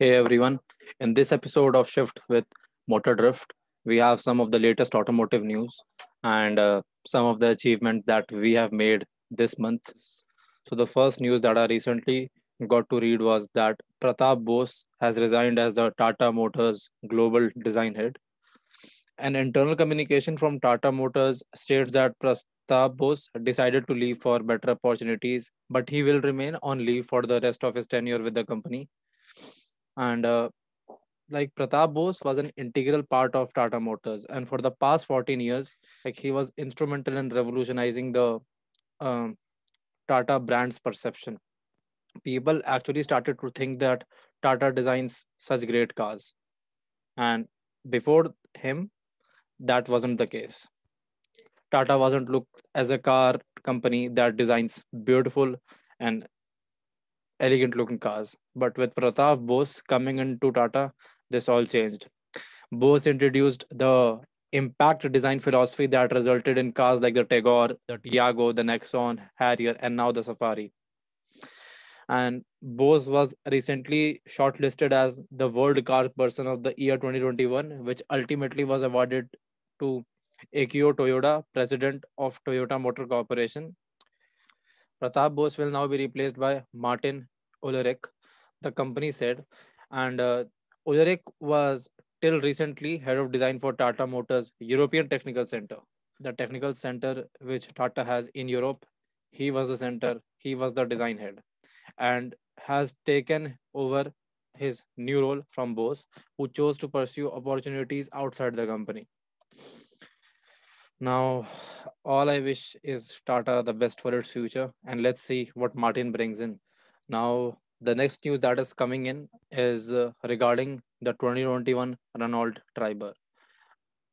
Hey everyone, in this episode of Shift with Motor Drift, we have some of the latest automotive news and uh, some of the achievements that we have made this month. So, the first news that I recently got to read was that Pratap Bose has resigned as the Tata Motors global design head. An internal communication from Tata Motors states that Pratap Bose decided to leave for better opportunities, but he will remain on leave for the rest of his tenure with the company and uh, like Pratap Bose was an integral part of Tata Motors, and for the past 14 years, like he was instrumental in revolutionizing the um, Tata brand's perception. People actually started to think that Tata designs such great cars, and before him, that wasn't the case. Tata wasn't looked as a car company that designs beautiful and elegant looking cars. But with Pratap Bose coming into Tata, this all changed. Bose introduced the impact design philosophy that resulted in cars like the Tigor, the Tiago, the Nexon, Harrier, and now the Safari. And Bose was recently shortlisted as the World Car Person of the Year 2021, which ultimately was awarded to Akio Toyoda, president of Toyota Motor Corporation. Pratap Bose will now be replaced by Martin Uhlig, the company said. And uh, Uhlig was till recently head of design for Tata Motors European Technical Center, the technical center which Tata has in Europe. He was the center, he was the design head, and has taken over his new role from Bose, who chose to pursue opportunities outside the company. Now, all I wish is Tata the best for its future, and let's see what Martin brings in. Now, the next news that is coming in is uh, regarding the 2021 Renault Triber.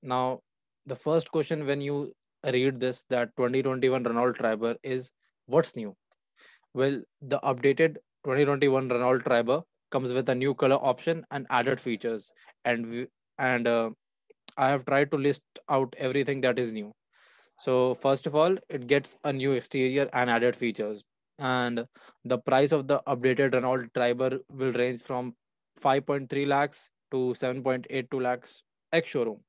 Now, the first question when you read this that 2021 Renault Triber is what's new? Well, the updated 2021 Renault Triber comes with a new color option and added features, and and uh, I have tried to list out everything that is new. So first of all, it gets a new exterior and added features. And the price of the updated Renault Triber will range from 5.3 lakhs to 7.82 lakhs ex showroom.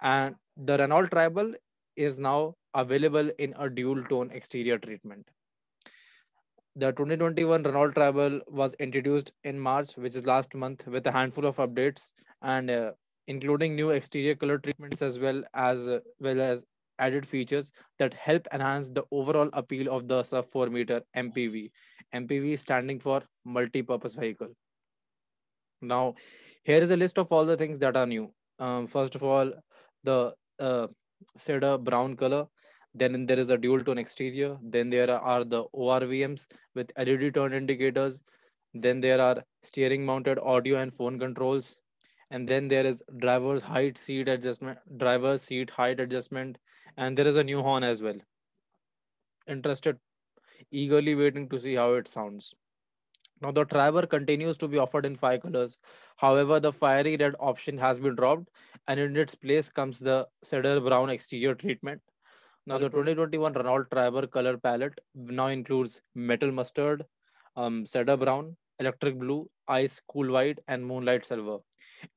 And the Renault Triber is now available in a dual tone exterior treatment. The 2021 Renault Triber was introduced in March, which is last month, with a handful of updates and uh, including new exterior color treatments as well as uh, well as added features that help enhance the overall appeal of the sub 4 meter MPV. MPV standing for multi-purpose vehicle. Now, here is a list of all the things that are new. Um, first of all, the uh, cedar brown color. Then there is a dual tone exterior. Then there are the ORVMs with LED turn indicators. Then there are steering mounted audio and phone controls and then there is driver's height seat adjustment driver's seat height adjustment and there is a new horn as well. Interested eagerly waiting to see how it sounds. Now the Triber continues to be offered in five colors. However the fiery red option has been dropped and in its place comes the cedar brown exterior treatment. Now the 2021 renault Triber color palette now includes metal mustard um, cedar brown electric blue ice cool white and moonlight silver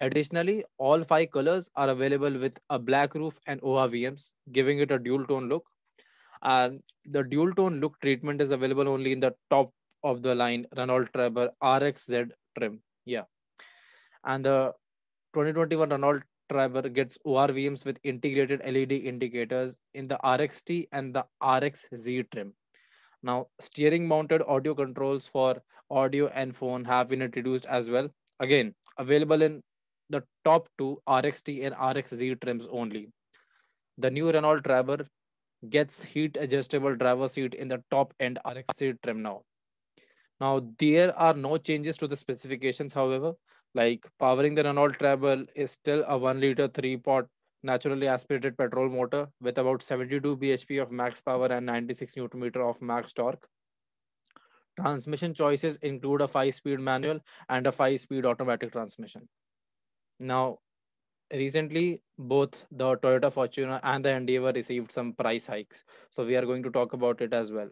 Additionally, all five colors are available with a black roof and ORVMs, giving it a dual tone look. And the dual tone look treatment is available only in the top of the line Renault Triber RXZ trim. Yeah. And the 2021 Renault Triber gets ORVMs with integrated LED indicators in the RXT and the RXZ trim. Now, steering mounted audio controls for audio and phone have been introduced as well. Again, available in the top two RXT and RXZ trims only. The new Renault Triber gets heat adjustable driver seat in the top end RXZ trim now. Now, there are no changes to the specifications, however, like powering the Renault Triber is still a 1 liter 3 pot naturally aspirated petrol motor with about 72 bhp of max power and 96 newton meter of max torque. Transmission choices include a 5 speed manual and a 5 speed automatic transmission. Now, recently, both the Toyota Fortuner and the Endeavor received some price hikes. So we are going to talk about it as well.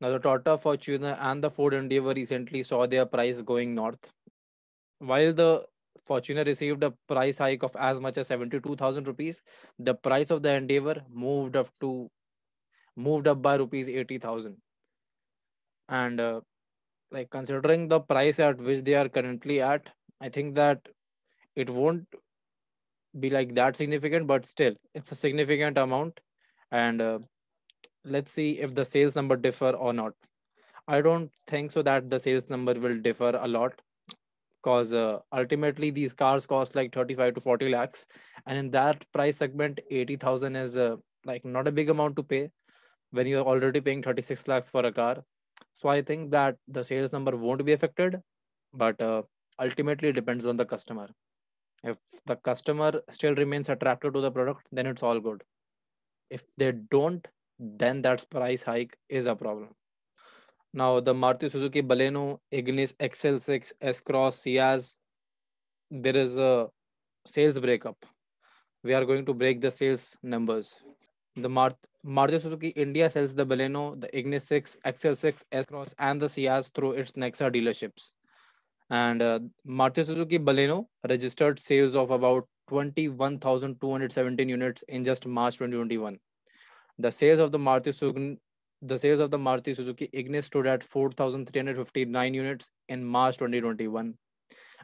Now, the Toyota Fortuner and the Ford Endeavor recently saw their price going north. while the Fortuner received a price hike of as much as 72,000 rupees, the price of the Endeavor moved up to moved up by rupees 80,000. And uh, like considering the price at which they are currently at, I think that it won't be like that significant, but still, it's a significant amount. And uh, let's see if the sales number differ or not. I don't think so that the sales number will differ a lot because uh, ultimately these cars cost like 35 to 40 lakhs and in that price segment 80000 is uh, like not a big amount to pay when you're already paying 36 lakhs for a car so i think that the sales number won't be affected but uh, ultimately depends on the customer if the customer still remains attracted to the product then it's all good if they don't then that price hike is a problem now the Maruti Suzuki Baleno, Ignis XL6, S-Cross, Ciaz, there is a sales breakup. We are going to break the sales numbers. The Mar- Maruti Suzuki India sells the Baleno, the Ignis 6, XL6, S-Cross, and the Ciaz through its Nexa dealerships. And uh, Maruti Suzuki Baleno registered sales of about 21,217 units in just March 2021. The sales of the Maruti Suzuki the sales of the Maruti Suzuki Ignis stood at 4,359 units in March 2021.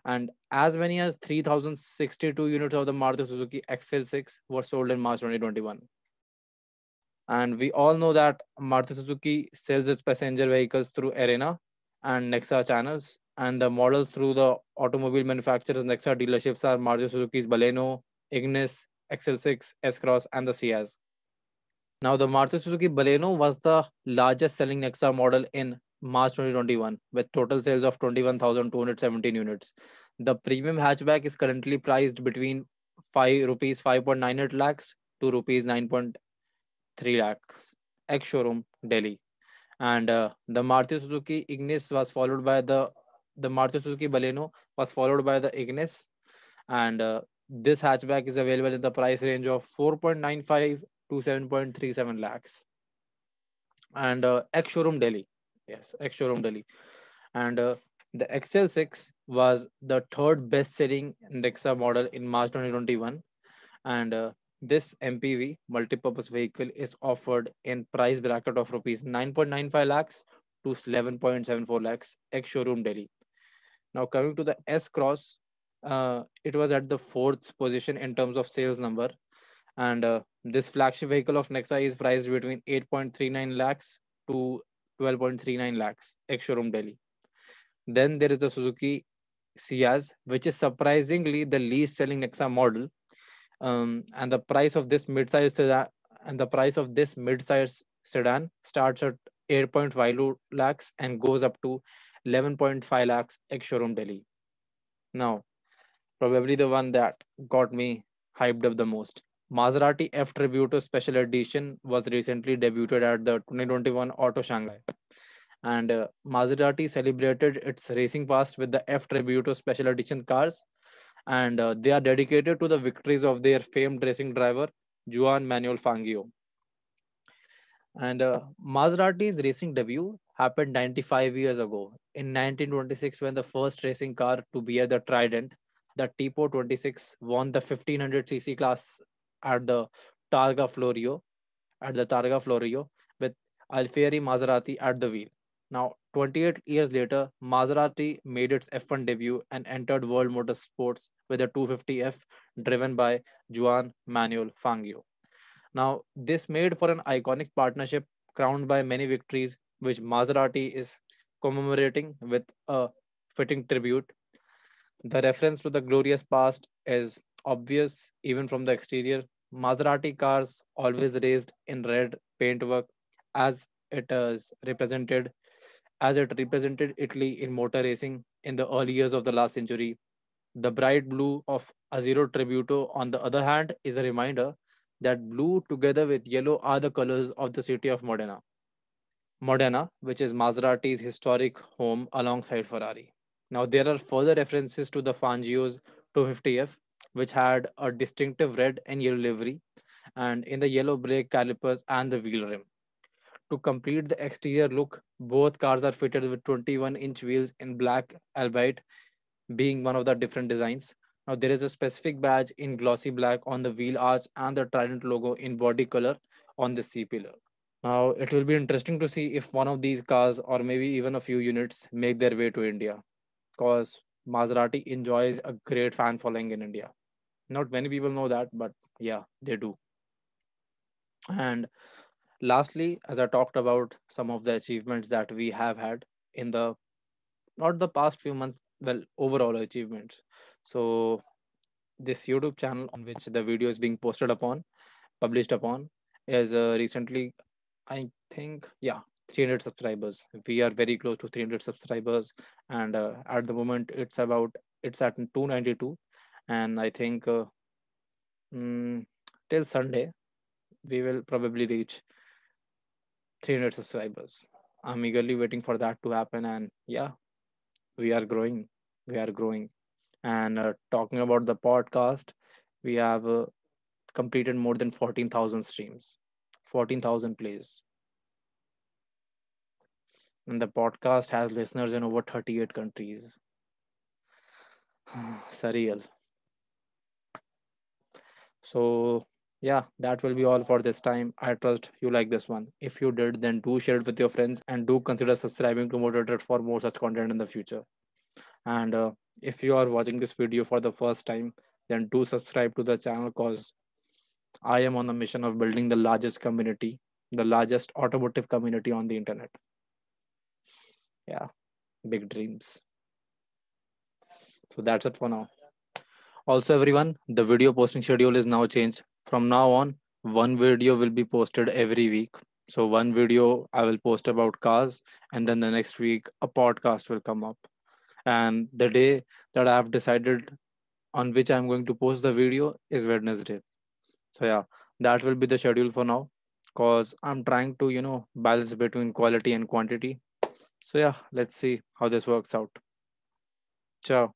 And as many as 3,062 units of the Maruti Suzuki XL6 were sold in March 2021. And we all know that Maruti Suzuki sells its passenger vehicles through Arena and Nexa channels. And the models through the automobile manufacturers Nexa dealerships are Maruti Suzuki's Baleno, Ignis, XL6, S-Cross, and the Ciaz. Now, the Maruti Suzuki Baleno was the largest selling Nexa model in March 2021 with total sales of 21,217 units. The premium hatchback is currently priced between 5 rupees 5.98 lakhs to rupees 9.3 lakhs ex showroom Delhi. And uh, the Maruti Suzuki Ignis was followed by the the Maruti Suzuki Baleno was followed by the Ignis. And uh, this hatchback is available in the price range of 4.95 to 7.37 lakhs. And uh, showroom delhi. Yes ex showroom delhi. And uh, the xl6 was the third best selling nexa model in march 2021 and uh, this mpv multi-purpose vehicle is offered in price bracket of rupees 9.95 lakhs to 11.74 lakhs ex showroom delhi now coming to the s cross uh, it was at the fourth position in terms of sales number and uh, this flagship vehicle of Nexa is priced between 8.39 lakhs to 12.39 lakhs, ex showroom Delhi. Then there is the Suzuki Ciaz, which is surprisingly the least selling Nexa model. Um, and the price of this mid-size sedan and the price of this mid-size sedan starts at 8.5 lakhs and goes up to 11.5 lakhs ex showroom Delhi. Now, probably the one that got me hyped up the most. Maserati F Tributo Special Edition was recently debuted at the 2021 Auto Shanghai. And uh, Maserati celebrated its racing past with the F Tributo Special Edition cars. And uh, they are dedicated to the victories of their famed racing driver, Juan Manuel Fangio. And uh, Maserati's racing debut happened 95 years ago in 1926 when the first racing car to bear the Trident, the Tipo 26, won the 1500cc class at the Targa Florio, at the Targa Florio with Alfieri Maserati at the wheel. Now, 28 years later, Maserati made its F1 debut and entered World Motorsports with a 250F driven by Juan Manuel Fangio. Now, this made for an iconic partnership crowned by many victories, which Maserati is commemorating with a fitting tribute. The reference to the glorious past is obvious even from the exterior. Maserati cars always raised in red paintwork as it is represented as it represented Italy in motor racing in the early years of the last century. The bright blue of Azzurro Tributo, on the other hand, is a reminder that blue together with yellow are the colors of the city of Modena. Modena, which is Maserati's historic home alongside Ferrari. Now, there are further references to the Fangio's 250F, which had a distinctive red and yellow livery, and in the yellow brake calipers and the wheel rim. To complete the exterior look, both cars are fitted with 21 inch wheels in black albeit being one of the different designs. Now there is a specific badge in glossy black on the wheel arch and the Trident logo in body color on the C pillar. Now it will be interesting to see if one of these cars or maybe even a few units make their way to India because Maserati enjoys a great fan following in India. Not many people know that, but yeah, they do. And lastly, as I talked about some of the achievements that we have had in the not the past few months, well, overall achievements. So this YouTube channel on which the video is being posted upon, published upon, is uh, recently, I think, yeah, 300 subscribers. We are very close to 300 subscribers, and uh, at the moment, it's about it's at 292, and I think uh, mm, till Sunday we will probably reach 300 subscribers. I'm eagerly waiting for that to happen, and yeah, we are growing. We are growing. And uh, talking about the podcast, we have uh, completed more than 14,000 streams, 14,000 plays. And the podcast has listeners in over 38 countries. Surreal. So, yeah, that will be all for this time. I trust you like this one. If you did, then do share it with your friends and do consider subscribing to Motivated for more such content in the future. And uh, if you are watching this video for the first time, then do subscribe to the channel because I am on the mission of building the largest community, the largest automotive community on the internet. Yeah, big dreams. So that's it for now. Also, everyone, the video posting schedule is now changed. From now on, one video will be posted every week. So, one video I will post about cars, and then the next week, a podcast will come up. And the day that I have decided on which I'm going to post the video is Wednesday. So, yeah, that will be the schedule for now because I'm trying to, you know, balance between quality and quantity. So, yeah, let's see how this works out. Ciao.